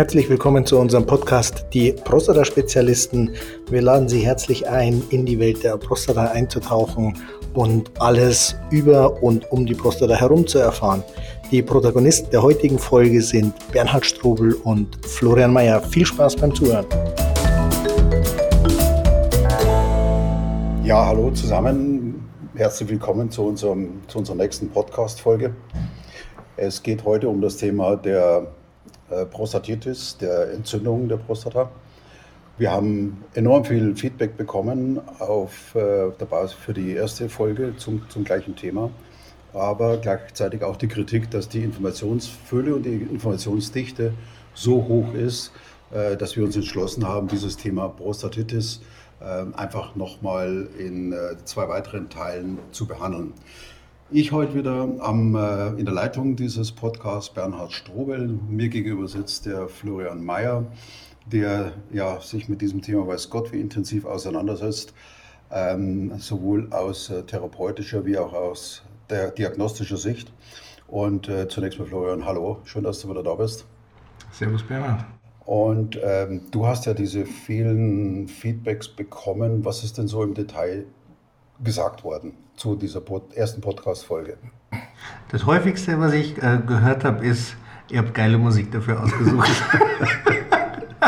Herzlich willkommen zu unserem Podcast Die Prostata-Spezialisten. Wir laden Sie herzlich ein, in die Welt der Prostata einzutauchen und alles über und um die Prostata herum zu erfahren. Die Protagonisten der heutigen Folge sind Bernhard Strobel und Florian Mayer. Viel Spaß beim Zuhören. Ja, hallo zusammen. Herzlich willkommen zu, unserem, zu unserer nächsten Podcast-Folge. Es geht heute um das Thema der Prostatitis, der Entzündung der Prostata. Wir haben enorm viel Feedback bekommen auf äh, der Basis für die erste Folge zum, zum gleichen Thema, aber gleichzeitig auch die Kritik, dass die Informationsfülle und die Informationsdichte so hoch ist, äh, dass wir uns entschlossen haben, dieses Thema Prostatitis einfach nochmal in zwei weiteren Teilen zu behandeln. Ich heute wieder am, äh, in der Leitung dieses Podcasts Bernhard Strobel. Mir gegenüber sitzt der Florian Mayer, der ja, sich mit diesem Thema, weiß Gott, wie intensiv auseinandersetzt, ähm, sowohl aus äh, therapeutischer wie auch aus der diagnostischer Sicht. Und äh, zunächst mal Florian, hallo, schön, dass du wieder da bist. Servus Bernhard. Und ähm, du hast ja diese vielen Feedbacks bekommen. Was ist denn so im Detail gesagt worden zu dieser Pod ersten Podcast-Folge? Das häufigste, was ich äh, gehört habe, ist, ihr habt geile Musik dafür ausgesucht.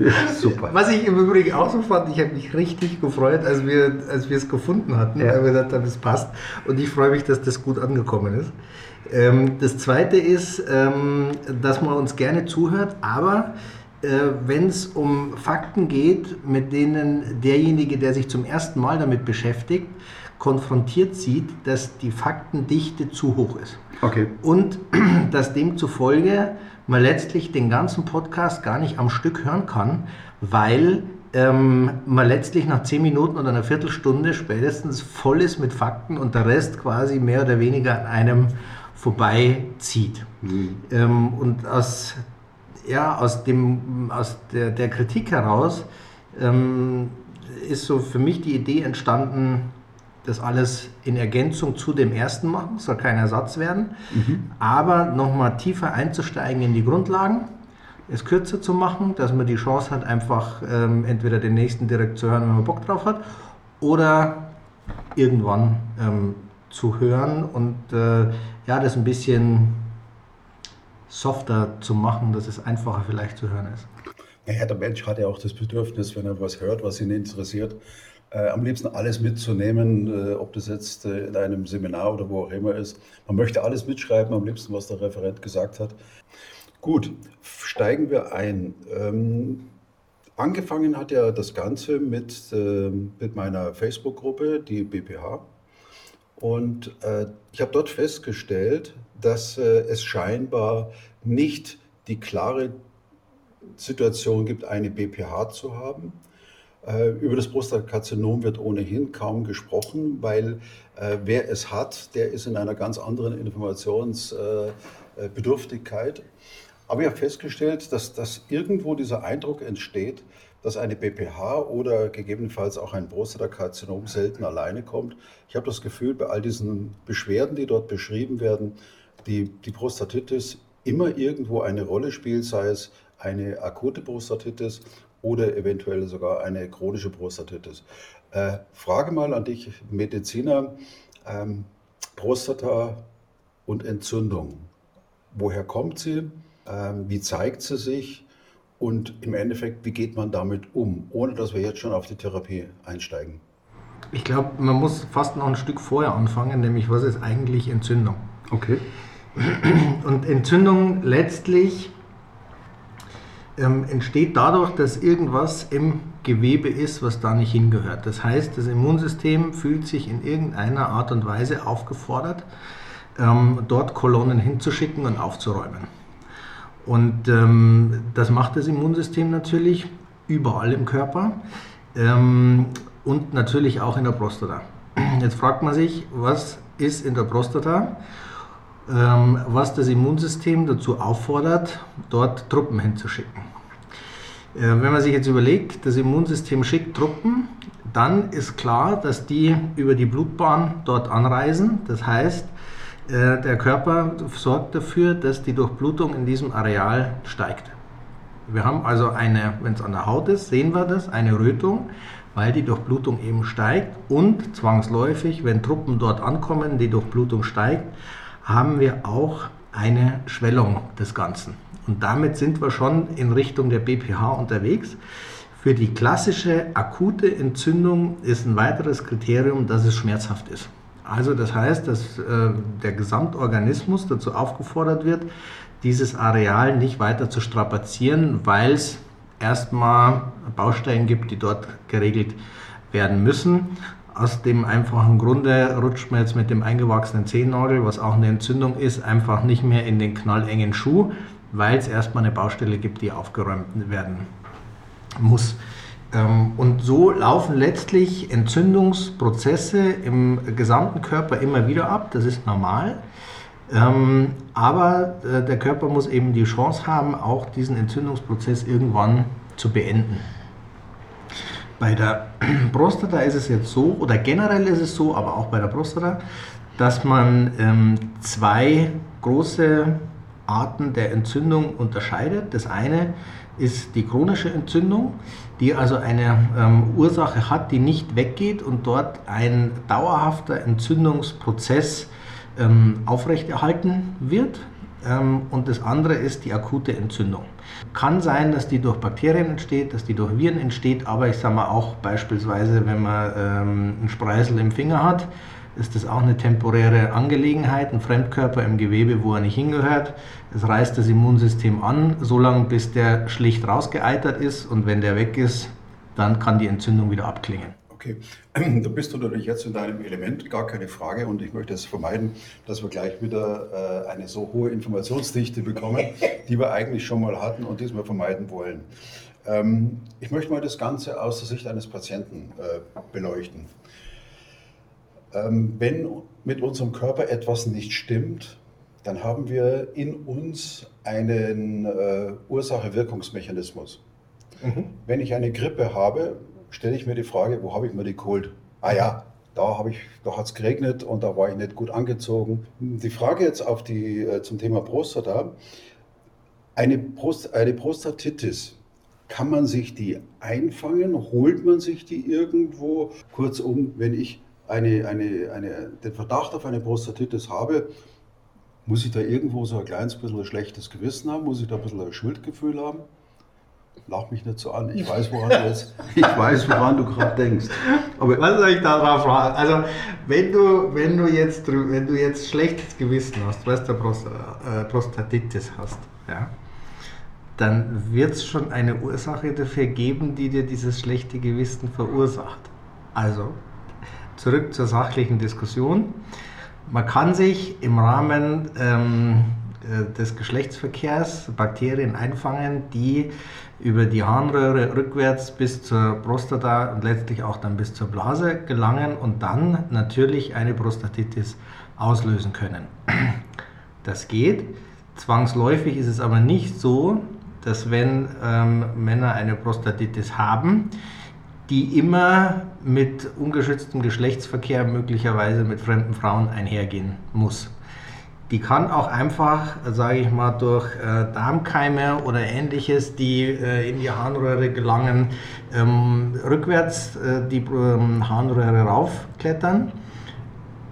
ja, super. Was ich im Übrigen auch so fand, ich habe mich richtig gefreut, als wir, als wir es gefunden hatten, ja. weil wir gesagt haben, es passt. Und ich freue mich, dass das gut angekommen ist. Ähm, das Zweite ist, ähm, dass man uns gerne zuhört, aber äh, wenn es um Fakten geht, mit denen derjenige, der sich zum ersten Mal damit beschäftigt, konfrontiert sieht, dass die Faktendichte zu hoch ist. Okay. Und dass demzufolge man letztlich den ganzen Podcast gar nicht am Stück hören kann, weil ähm, man letztlich nach zehn Minuten oder einer Viertelstunde spätestens voll ist mit Fakten und der Rest quasi mehr oder weniger an einem vorbeizieht. Mhm. Ähm, und aus ja, aus, dem, aus der, der Kritik heraus ähm, ist so für mich die Idee entstanden, das alles in Ergänzung zu dem ersten machen, soll kein Ersatz werden, mhm. aber nochmal tiefer einzusteigen in die Grundlagen, es kürzer zu machen, dass man die Chance hat, einfach ähm, entweder den nächsten direkt zu hören, wenn man Bock drauf hat, oder irgendwann ähm, zu hören und äh, ja, das ein bisschen softer zu machen, dass es einfacher vielleicht zu hören ist? Naja, der Mensch hat ja auch das Bedürfnis, wenn er was hört, was ihn interessiert, äh, am liebsten alles mitzunehmen, äh, ob das jetzt äh, in einem Seminar oder wo auch immer ist. Man möchte alles mitschreiben, am liebsten, was der Referent gesagt hat. Gut, steigen wir ein. Ähm, angefangen hat ja das Ganze mit, äh, mit meiner Facebook-Gruppe, die BPH. Und äh, ich habe dort festgestellt, dass äh, es scheinbar nicht die klare Situation gibt, eine BPH zu haben. Äh, über das Prostatakarzinom wird ohnehin kaum gesprochen, weil äh, wer es hat, der ist in einer ganz anderen Informationsbedürftigkeit. Äh, Aber ich habe festgestellt, dass, dass irgendwo dieser Eindruck entsteht, dass eine BPH oder gegebenenfalls auch ein Prostatakarzinom selten alleine kommt. Ich habe das Gefühl, bei all diesen Beschwerden, die dort beschrieben werden, die, die Prostatitis immer irgendwo eine Rolle spielt, sei es eine akute Prostatitis oder eventuell sogar eine chronische Prostatitis. Äh, Frage mal an dich, Mediziner, ähm, Prostata und Entzündung. Woher kommt sie? Ähm, wie zeigt sie sich? Und im Endeffekt, wie geht man damit um, ohne dass wir jetzt schon auf die Therapie einsteigen? Ich glaube, man muss fast noch ein Stück vorher anfangen, nämlich was ist eigentlich Entzündung? Okay. Und Entzündung letztlich ähm, entsteht dadurch, dass irgendwas im Gewebe ist, was da nicht hingehört. Das heißt, das Immunsystem fühlt sich in irgendeiner Art und Weise aufgefordert, ähm, dort Kolonnen hinzuschicken und aufzuräumen. Und ähm, das macht das Immunsystem natürlich überall im Körper ähm, und natürlich auch in der Prostata. Jetzt fragt man sich, was ist in der Prostata, was das Immunsystem dazu auffordert, dort Truppen hinzuschicken. Äh, wenn man sich jetzt überlegt, das Immunsystem schickt Truppen, dann ist klar, dass die über die Blutbahn dort anreisen. Das heißt, äh, der Körper sorgt dafür, dass die Durchblutung in diesem Areal steigt. Wir haben also eine, wenn es an der Haut ist, sehen wir das, eine Rötung, weil die Durchblutung eben steigt und zwangsläufig, wenn Truppen dort ankommen, die Durchblutung steigt, haben wir auch eine Schwellung des Ganzen. Und damit sind wir schon in Richtung der BPH unterwegs. Für die klassische akute Entzündung ist ein weiteres Kriterium, dass es schmerzhaft ist. Also das heißt, dass äh, der Gesamtorganismus dazu aufgefordert wird, dieses Areal nicht weiter zu strapazieren, weil es erstmal Baustellen gibt, die dort geregelt werden müssen. Aus dem einfachen Grunde rutscht man jetzt mit dem eingewachsenen Zehennagel, was auch eine Entzündung ist, einfach nicht mehr in den knallengen Schuh, weil es erstmal eine Baustelle gibt, die aufgeräumt werden muss. Ähm, und so laufen letztlich Entzündungsprozesse im gesamten Körper immer wieder ab. Das ist normal. Ähm, aber äh, der Körper muss eben die Chance haben, auch diesen Entzündungsprozess irgendwann zu beenden. Bei der Prostata ist es jetzt so, oder generell ist es so, aber auch bei der Prostata, dass man ähm, zwei große Arten der Entzündung unterscheidet. Das eine ist die chronische Entzündung, die also eine ähm, Ursache hat, die nicht weggeht und dort ein dauerhafter Entzündungsprozess ähm, aufrechterhalten wird. Ähm, und das andere ist die akute Entzündung. Kann sein, dass die durch Bakterien entsteht, dass die durch Viren entsteht, aber ich sage mal auch beispielsweise, wenn man ähm, einen Spreisel im Finger hat, ist das auch eine temporäre Angelegenheit, ein Fremdkörper im Gewebe, wo er nicht hingehört. Es reißt das Immunsystem an, solange bis der schlicht rausgeeitert ist und wenn der weg ist, dann kann die Entzündung wieder abklingen. Okay, da bist du natürlich jetzt in deinem Element, gar keine Frage. Und ich möchte es vermeiden, dass wir gleich wieder äh, eine so hohe Informationsdichte bekommen, die wir eigentlich schon mal hatten und diesmal vermeiden wollen. Ähm, ich möchte mal das Ganze aus der Sicht eines Patienten äh, beleuchten. Ähm, wenn mit unserem Körper etwas nicht stimmt, dann haben wir in uns einen äh, Ursache-Wirkungsmechanismus. Mhm. Wenn ich eine Grippe habe, stelle ich mir die Frage, wo habe ich mir die geholt? Ah ja, da, habe ich, da hat es geregnet und da war ich nicht gut angezogen. Die Frage jetzt auf die, äh, zum Thema Prostata. Eine, Prost, eine Prostatitis, kann man sich die einfangen? Holt man sich die irgendwo? Kurzum, wenn ich eine, eine, eine, den Verdacht auf eine Prostatitis habe, muss ich da irgendwo so ein kleines bisschen ein schlechtes Gewissen haben? Muss ich da ein bisschen ein Schuldgefühl haben? Lach mich nicht so an. Ich weiß, woran du jetzt, ich weiß, woran du gerade denkst. Aber was soll ich da drauf fragen? Also, wenn du, wenn du jetzt, wenn du jetzt schlechtes Gewissen hast, weißt du, äh, Prostatitis hast, ja, dann wird es schon eine Ursache dafür geben, die dir dieses schlechte Gewissen verursacht. Also, zurück zur sachlichen Diskussion. Man kann sich im Rahmen ähm, äh, des Geschlechtsverkehrs Bakterien einfangen, die über die Harnröhre rückwärts bis zur Prostata und letztlich auch dann bis zur Blase gelangen und dann natürlich eine Prostatitis auslösen können. Das geht. Zwangsläufig ist es aber nicht so, dass wenn ähm, Männer eine Prostatitis haben, die immer mit ungeschütztem Geschlechtsverkehr möglicherweise mit fremden Frauen einhergehen muss. Die kann auch einfach, sage ich mal, durch äh, Darmkeime oder ähnliches, die äh, in die Harnröhre gelangen, ähm, rückwärts äh, die ähm, Harnröhre raufklettern.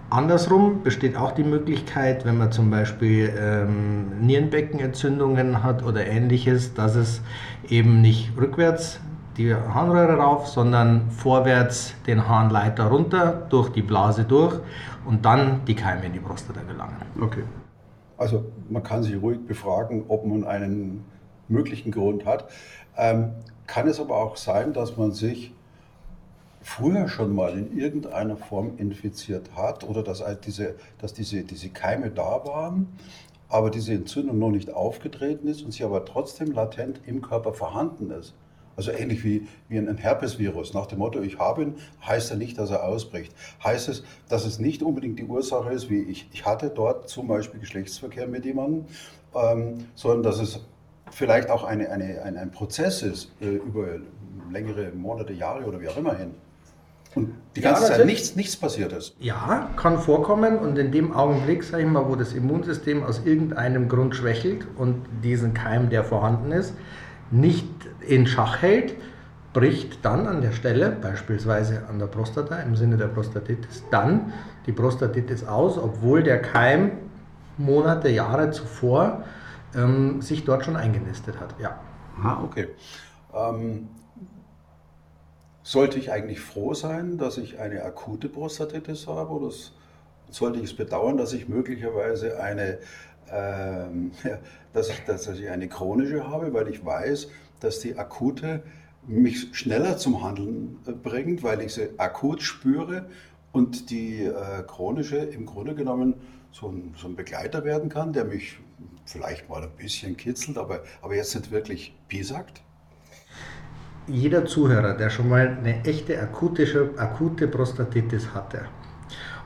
Andersrum besteht auch die Möglichkeit, wenn man zum Beispiel ähm, Nierenbeckenentzündungen hat oder ähnliches, dass es eben nicht rückwärts die Harnröhre rauf, sondern vorwärts den Harnleiter runter, durch die Blase durch und dann die Keime in die Prostata gelangen. Okay. Also man kann sich ruhig befragen, ob man einen möglichen Grund hat. Ähm, kann es aber auch sein, dass man sich früher schon mal in irgendeiner Form infiziert hat oder dass, diese, dass diese, diese Keime da waren, aber diese Entzündung noch nicht aufgetreten ist und sie aber trotzdem latent im Körper vorhanden ist? Also ähnlich wie, wie ein Herpesvirus. Nach dem Motto, ich habe ihn, heißt er nicht, dass er ausbricht. Heißt es, dass es nicht unbedingt die Ursache ist, wie ich, ich hatte dort zum Beispiel Geschlechtsverkehr mit jemandem, ähm, sondern dass es vielleicht auch eine, eine, ein, ein Prozess ist, äh, über längere Monate, Jahre oder wie auch immer hin. Und die ganze ja, Zeit nichts, nichts passiert ist. Ja, kann vorkommen und in dem Augenblick, sage ich mal, wo das Immunsystem aus irgendeinem Grund schwächelt und diesen Keim, der vorhanden ist, nicht in Schach hält, bricht dann an der Stelle, beispielsweise an der Prostata im Sinne der Prostatitis, dann die Prostatitis aus, obwohl der Keim Monate, Jahre zuvor ähm, sich dort schon eingenistet hat. Ja. Ah, okay. Ähm, sollte ich eigentlich froh sein, dass ich eine akute Prostatitis habe oder sollte ich es bedauern, dass ich möglicherweise eine, ähm, dass, ich, dass ich eine chronische habe, weil ich weiß, dass die akute mich schneller zum Handeln äh, bringt, weil ich sie akut spüre und die äh, chronische im Grunde genommen so ein, so ein, Begleiter werden kann, der mich vielleicht mal ein bisschen kitzelt, aber, aber jetzt nicht wirklich piesackt? Jeder Zuhörer, der schon mal eine echte akute, akute Prostatitis hatte,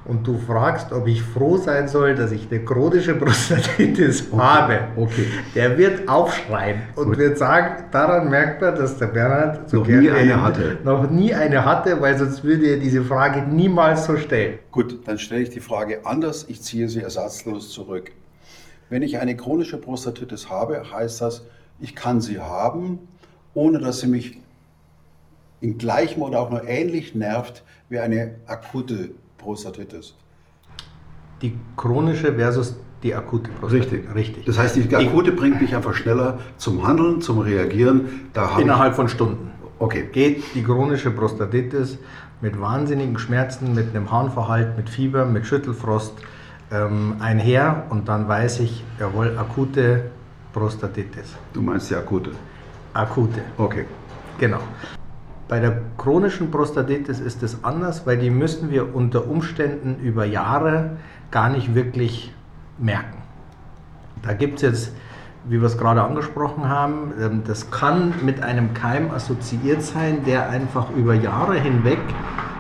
und du fragst, ob ich froh sein soll, dass ich eine chronische Prostatitis okay. habe, okay. der wird aufschreien und Gut. wird sagen, daran merkt man, dass der Bernhard so noch nie eine hatte. Noch nie eine hatte, weil sonst würde er diese Frage niemals so stellen. Gut, dann stelle ich die Frage anders. Ich ziehe sie ersatzlos zurück. Wenn ich eine chronische Prostatitis habe, heißt das, ich kann sie haben, ohne dass sie mich in gleichem oder auch nur ähnlich nervt wie eine akute Prostatitis. Die chronische versus die akute Prostatitis. Richtig. Richtig. Das heißt, die akute bringt mich einfach schneller zum Handeln, zum Reagieren. innerhalb von Stunden. Okay. Geht die chronische Prostatitis mit wahnsinnigen Schmerzen, mit einem Harnverhalt, mit Fieber, mit Schüttelfrost ähm, einher und dann weiß ich, jawohl, akute Prostatitis. Du meinst die akute? Akute. Okay. Genau. Bei der chronischen Prostatitis ist es anders, weil die müssen wir unter Umständen über Jahre gar nicht wirklich merken. Da gibt es jetzt, wie wir es gerade angesprochen haben, ähm, das kann mit einem Keim assoziiert sein, der einfach über Jahre hinweg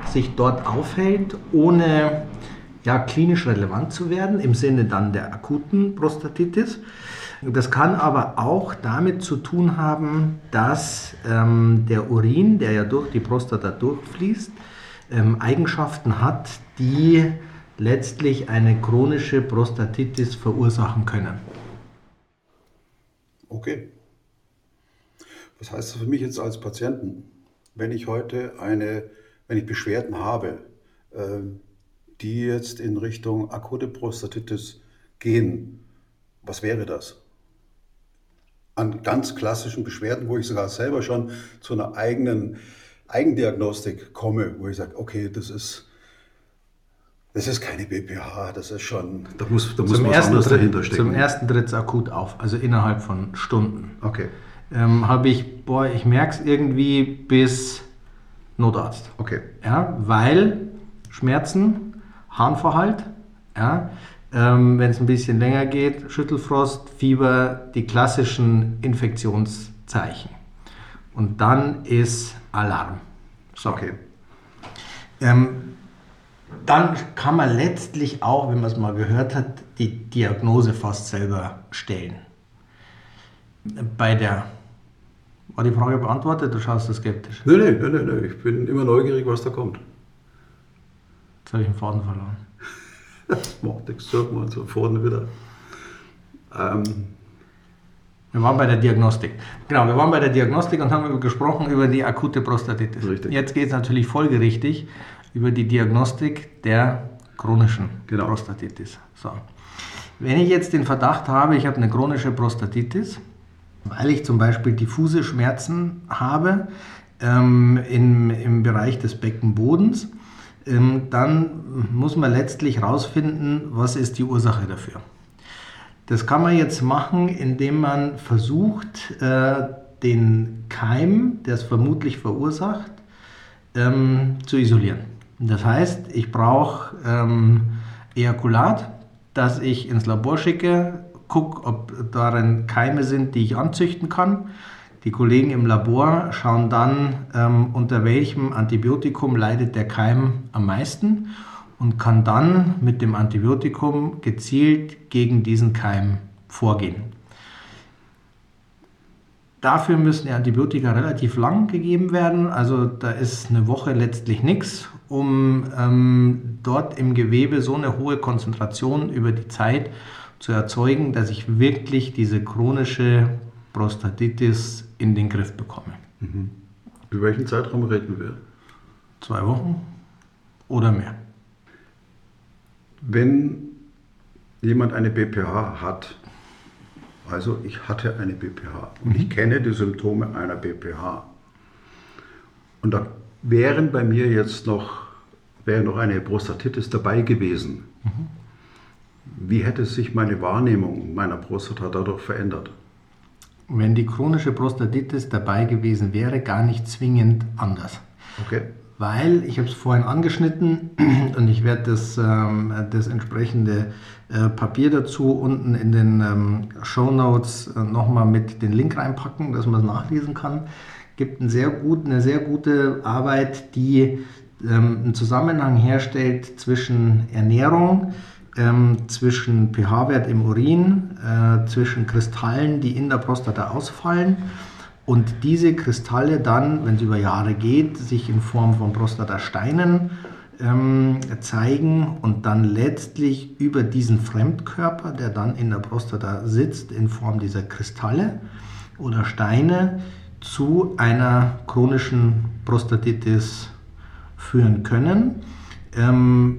sich dort aufhält, ohne ja, klinisch relevant zu werden, im Sinne dann der akuten Prostatitis. Das kann aber auch damit zu tun haben, dass ähm, der Urin, der ja durch die Prostata durchfließt, ähm, Eigenschaften hat, die letztlich eine chronische Prostatitis verursachen können. Okay. Was heißt das für mich jetzt als Patienten? Wenn ich heute eine, wenn ich Beschwerden habe, äh, die jetzt in Richtung akute Prostatitis gehen, was wäre das? An ganz klassischen Beschwerden, wo ich sogar selber schon zu einer eigenen Eigendiagnostik komme, wo ich sage, okay, das ist, das ist keine BPH, das ist schon, da muss, da muss zum was anderes Tritt, dahinter stecken. Zum ersten tritt es akut auf, also innerhalb von Stunden. Okay. Ähm, habe ich, boah, ich merke es irgendwie bis Notarzt. Okay. Ja, weil Schmerzen, Harnverhalt, ja, ähm, Wenn es ein bisschen länger geht, Schüttelfrost, Fieber, die klassischen Infektionszeichen. Und dann ist Alarm. So. Okay. Ähm, dann kann man letztlich auch, wenn man es mal gehört hat, die Diagnose fast selber stellen. Bei der war die Frage beantwortet? Du schaust so skeptisch. Nein, nein, nein, nein, ich bin immer neugierig, was da kommt. Jetzt habe ich den Faden verloren. Das macht nichts, sagen wir so vorne wieder. Ähm. Wir waren bei der Diagnostik. Genau, wir waren bei der Diagnostik und haben gesprochen über die akute Prostatitis. Richtig. Jetzt geht es natürlich folgerichtig über die Diagnostik der chronischen genau. Prostatitis. So. Wenn ich jetzt den Verdacht habe, ich habe eine chronische Prostatitis, weil ich zum Beispiel diffuse Schmerzen habe ähm, im, im Bereich des Beckenbodens, dann muss man letztlich herausfinden, was ist die Ursache dafür. Das kann man jetzt machen, indem man versucht, äh, den Keim, der es vermutlich verursacht, ähm, zu isolieren. Das heißt, ich brauche ähm, Ejakulat, das ich ins Labor schicke, gucke, ob darin Keime sind, die ich anzüchten kann die Kollegen im Labor schauen dann, ähm, unter welchem Antibiotikum leidet der Keim am meisten und kann dann mit dem Antibiotikum gezielt gegen diesen Keim vorgehen. Dafür müssen die Antibiotika relativ lang gegeben werden, also da ist eine Woche letztlich nichts, um ähm, dort im Gewebe so eine hohe Konzentration über die Zeit zu erzeugen, dass ich wirklich diese chronische Prostatitis in den Griff bekomme. Mhm. Über welchen Zeitraum reden wir? Zwei Wochen oder mehr. Wenn jemand eine BPH hat, also ich hatte eine BPH und mhm. ich kenne die Symptome einer BPH und da wären bei mir jetzt noch, wäre noch eine Prostatitis dabei gewesen. Mhm. Wie hätte sich meine Wahrnehmung meiner Prostata dadurch verändert? Wenn die chronische Prostatitis dabei gewesen wäre, gar nicht zwingend anders. Okay. Weil, ich habe es vorhin angeschnitten und ich werde das, ähm, das entsprechende äh, Papier dazu unten in den ähm, Show Notes äh, nochmal mit den Link reinpacken, dass man es nachlesen kann. Gibt ein sehr gut, eine sehr gute Arbeit, die ähm, einen Zusammenhang herstellt zwischen Ernährung, ähm, zwischen pH-Wert im Urin, äh, zwischen Kristallen, die in der Prostata ausfallen und diese Kristalle dann, wenn es über Jahre geht, sich in Form von Prostatasteinen ähm, zeigen und dann letztlich über diesen Fremdkörper, der dann in der Prostata sitzt, in Form dieser Kristalle oder Steine, zu einer chronischen Prostatitis führen können. Ähm,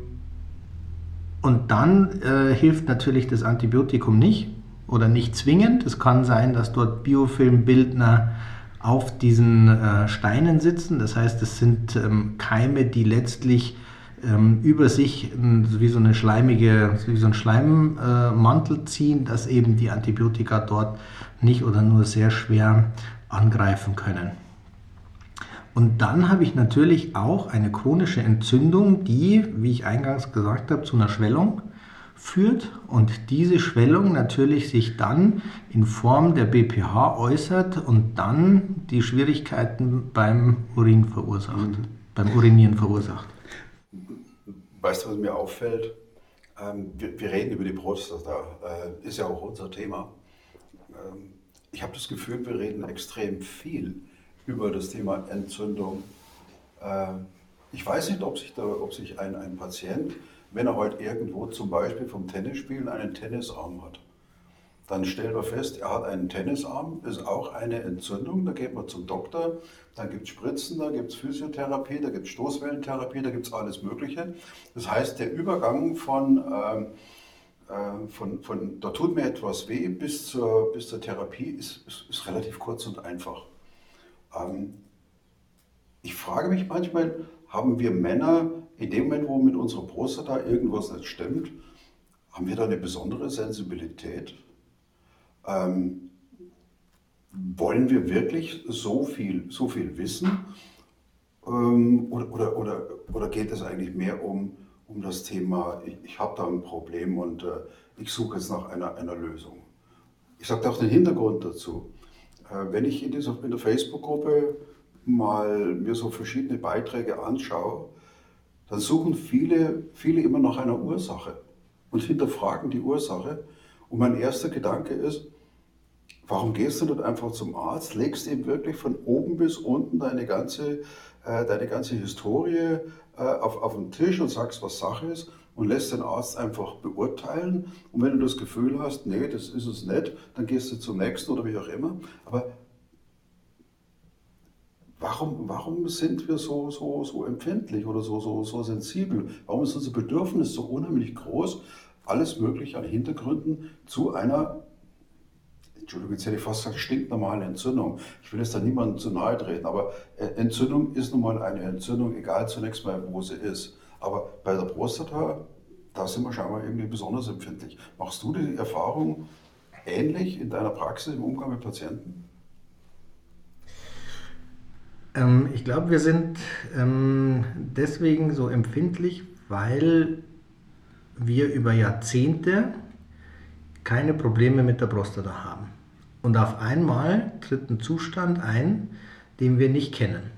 und dann äh, hilft natürlich das Antibiotikum nicht oder nicht zwingend. Es kann sein, dass dort Biofilmbildner auf diesen äh, Steinen sitzen. Das heißt, es sind ähm, Keime, die letztlich ähm, über sich wie so eine schleimige, wie so ein Schleimmantel äh, ziehen, dass eben die Antibiotika dort nicht oder nur sehr schwer angreifen können. Und dann habe ich natürlich auch eine chronische Entzündung, die, wie ich eingangs gesagt habe, zu einer Schwellung führt und diese Schwellung natürlich sich dann in Form der BPH äußert und dann die Schwierigkeiten beim Urin verursacht, mhm. beim Urinieren verursacht. Weißt du, was mir auffällt? Ähm, wir, reden über die Prostata, äh, ist ja auch unser Thema. Ähm, ich habe das Gefühl, wir reden extrem viel über das Thema Entzündung. Ähm, ich weiß nicht, ob sich, da, ob sich ein, ein Patient, wenn er heute irgendwo zum Beispiel vom Tennisspielen einen Tennisarm hat, dann stellen wir fest, er hat einen Tennisarm, ist auch eine Entzündung, da geht man zum Doktor, dann gibt es Spritzen, da gibt es Physiotherapie, da gibt es Stoßwellentherapie, da gibt es alles Mögliche. Das heißt, der Übergang von, ähm, äh, von, von da tut mir etwas weh bis zur, bis zur Therapie ist, ist, ist relativ kurz und einfach. Ähm, ich frage mich manchmal, haben wir Männer in dem Moment, wo mit unserer Prostata irgendwas nicht stimmt, haben wir da eine besondere Sensibilität? Ähm, wollen wir wirklich so viel, so viel wissen? Ähm, oder, oder, oder, oder geht es eigentlich mehr um, um das Thema, ich, ich habe da ein Problem und äh, ich suche jetzt nach einer, einer Lösung? Ich sage auch den Hintergrund dazu. Äh, wenn ich in, dieser, in der Facebook-Gruppe mal mir so verschiedene Beiträge anschaue, dann suchen viele, viele immer nach einer Ursache und hinterfragen die Ursache. Und mein erster Gedanke ist, warum gehst du nicht einfach zum Arzt, legst ihm wirklich von oben bis unten deine ganze, äh, deine ganze Historie äh, auf, auf den Tisch und sagst, was Sache ist und lässt den Arzt einfach beurteilen. Und wenn du das Gefühl hast, nee, das ist es nicht, dann gehst du zum nächsten oder wie auch immer. Aber warum, warum sind wir so, so, so empfindlich oder so, so, so sensibel? Warum ist unser Bedürfnis so unheimlich groß, alles Mögliche an Hintergründen zu einer Entschuldigung, jetzt hätte ich fast gesagt, stinknormale Entzündung. Ich will jetzt da niemandem zu nahe treten, aber äh, Entzündung ist nun mal eine Entzündung, egal zunächst mal, wo sie ist. Aber bei der Prostata, da sind wir scheinbar irgendwie besonders empfindlich. Machst du die Erfahrung ähnlich in deiner Praxis im Umgang mit Patienten? Ähm, ich glaube, wir sind ähm, deswegen so empfindlich, weil wir über Jahrzehnte keine Probleme mit der Prostata haben. Und auf einmal tritt ein Zustand ein, den wir nicht kennen.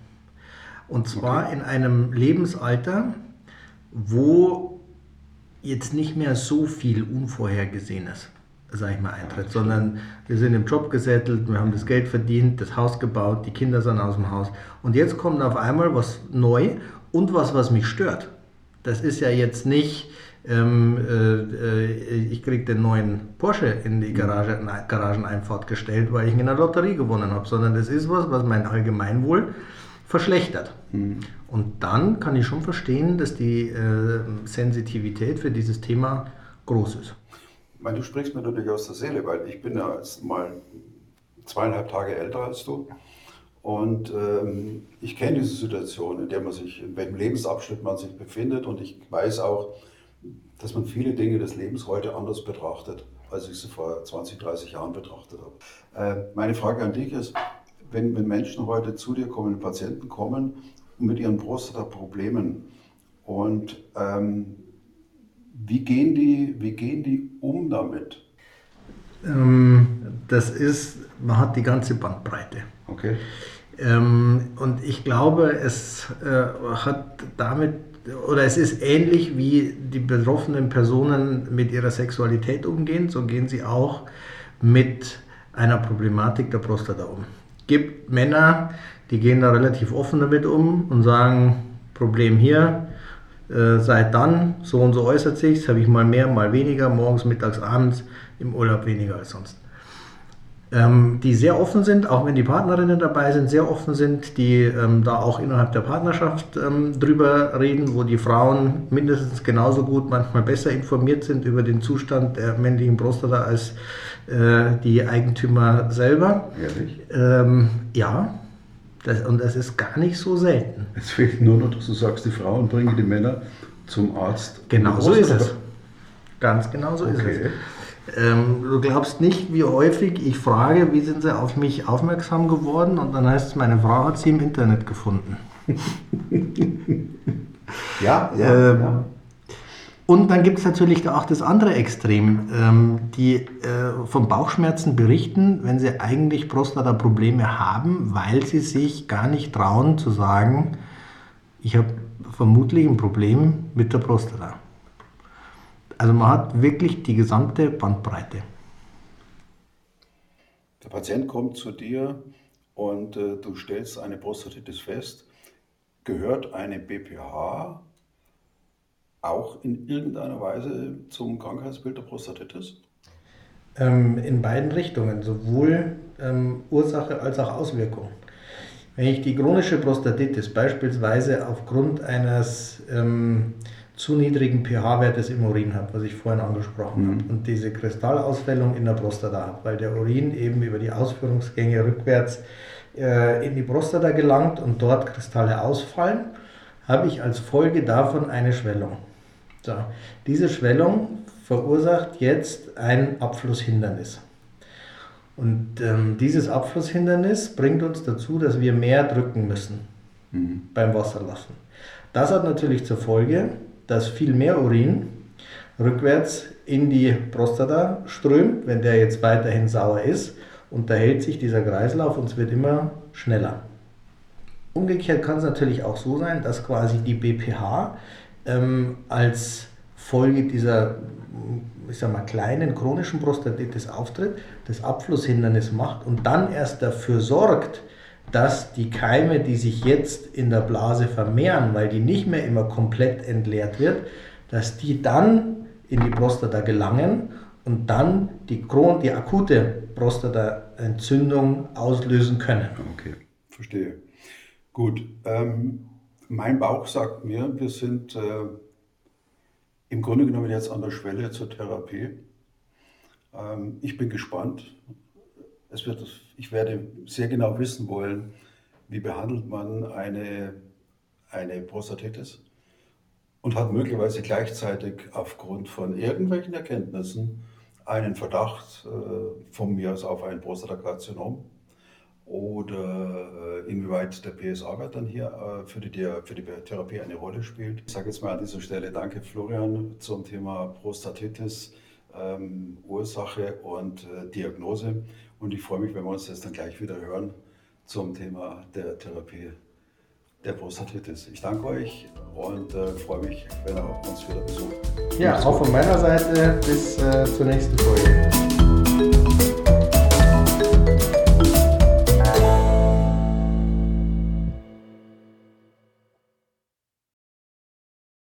Und zwar okay. in einem Lebensalter, wo jetzt nicht mehr so viel Unvorhergesehenes, sag ich mal, eintritt, sondern wir sind im Job gesettelt, wir haben das Geld verdient, das Haus gebaut, die Kinder sind aus dem Haus. Und jetzt kommt auf einmal was neu und was, was mich stört. Das ist ja jetzt nicht ähm, äh, ich kriege den neuen Porsche in die Garage, Garageneinfahrt gestellt, weil ich in einer Lotterie gewonnen habe, sondern das ist was, was mein Allgemeinwohl verschlechtert. Mhm. Und dann kann ich schon verstehen, dass die äh, Sensitivität für dieses Thema groß ist. Ich meine, du sprichst mir natürlich aus der Seele, weil ich bin ja jetzt mal zweieinhalb Tage älter als du. Und ähm, ich kenne diese Situation, in der man sich, in welchem Lebensabschnitt man sich befindet. Und ich weiß auch, dass man viele Dinge des Lebens heute anders betrachtet, als ich sie vor 20, 30 Jahren betrachtet habe. Äh, meine Frage an dich ist, wenn, wenn Menschen heute zu dir kommen, Patienten kommen mit ihren Prostata-Problemen und ähm, wie, gehen die, wie gehen die um damit? Ähm, das ist, man hat die ganze Bandbreite. Okay. Ähm, und ich glaube, es äh, hat damit, oder es ist ähnlich wie die betroffenen Personen mit ihrer Sexualität umgehen, so gehen sie auch mit einer Problematik der Prostata um gibt Männer, die gehen da relativ offen damit um und sagen, Problem hier, äh, seit dann, so und so äußert sich, das habe ich mal mehr, mal weniger, morgens, mittags, abends, im Urlaub weniger als sonst. Ähm, die sehr offen sind, auch wenn die Partnerinnen dabei sind, sehr offen sind, die ähm, da auch innerhalb der Partnerschaft ähm, drüber reden, wo die Frauen mindestens genauso gut, manchmal besser informiert sind über den Zustand der männlichen Prostata als äh, die Eigentümer selber. Ehrlich? Ähm, ja, das, und das ist gar nicht so selten. Es fehlt nur noch, dass du sagst, die Frauen bringen die Männer zum Arzt. Genau so ist es. Ganz genau so okay. ist es. Ähm, du glaubst nicht, wie häufig ich frage, wie sind sie auf mich aufmerksam geworden? Und dann heißt es, meine Frau hat sie im Internet gefunden. ja, ja, ähm, ja. Und dann gibt es natürlich auch das andere Extrem, ähm, die äh, von Bauchschmerzen berichten, wenn sie eigentlich Prostata-Probleme haben, weil sie sich gar nicht trauen zu sagen, ich habe vermutlich ein Problem mit der Prostata. Also man hat wirklich die gesamte Bandbreite. Der Patient kommt zu dir und äh, du stellst eine Prostatitis fest. Gehört eine BPH auch in irgendeiner Weise zum Krankheitsbild der Prostatitis? Ähm, in beiden Richtungen, sowohl ähm, Ursache als auch Auswirkung. Wenn ich die chronische Prostatitis beispielsweise aufgrund eines ähm, zu niedrigen pH-Wertes im Urin habe, was ich vorhin angesprochen mhm. habe, und diese Kristallausfällung in der Prostata habe, weil der Urin eben über die Ausführungsgänge rückwärts äh, in die Prostata gelangt und dort Kristalle ausfallen, habe ich als Folge davon eine Schwellung. So, diese Schwellung verursacht jetzt ein Abflusshindernis. Und ähm, dieses Abflusshindernis bringt uns dazu, dass wir mehr drücken müssen mhm. beim Wasserlassen. Das hat natürlich zur Folge, dass viel mehr Urin rückwärts in die Prostata strömt, wenn der jetzt weiterhin sauer ist, unterhält sich dieser Kreislauf und es wird immer schneller. Umgekehrt kann es natürlich auch so sein, dass quasi die BPH ähm, als Folge dieser ich sag mal, kleinen chronischen Prostatitis auftritt, das Abflusshindernis macht und dann erst dafür sorgt, dass die Keime, die sich jetzt in der Blase vermehren, weil die nicht mehr immer komplett entleert wird, dass die dann in die Prostata gelangen und dann die, Chron die akute Prostataentzündung auslösen können. Okay, verstehe. Gut. Ähm, mein Bauch sagt mir, wir sind äh, im Grunde genommen jetzt an der Schwelle zur Therapie. Ähm, ich bin gespannt. Es wird, ich werde sehr genau wissen wollen, wie behandelt man eine, eine Prostatitis und hat möglicherweise gleichzeitig aufgrund von irgendwelchen Erkenntnissen einen Verdacht äh, von mir aus auf ein Prostatakarzinom oder äh, inwieweit der PSA-Wert dann hier äh, für, die, für die Therapie eine Rolle spielt. Ich sage jetzt mal an dieser Stelle danke Florian zum Thema Prostatitis, ähm, Ursache und äh, Diagnose. Und ich freue mich, wenn wir uns das dann gleich wieder hören zum Thema der Therapie der Prostatitis. Ich danke euch und äh, freue mich, wenn ihr uns wieder besucht. Ja, auch von meiner Seite bis äh, zur nächsten Folge.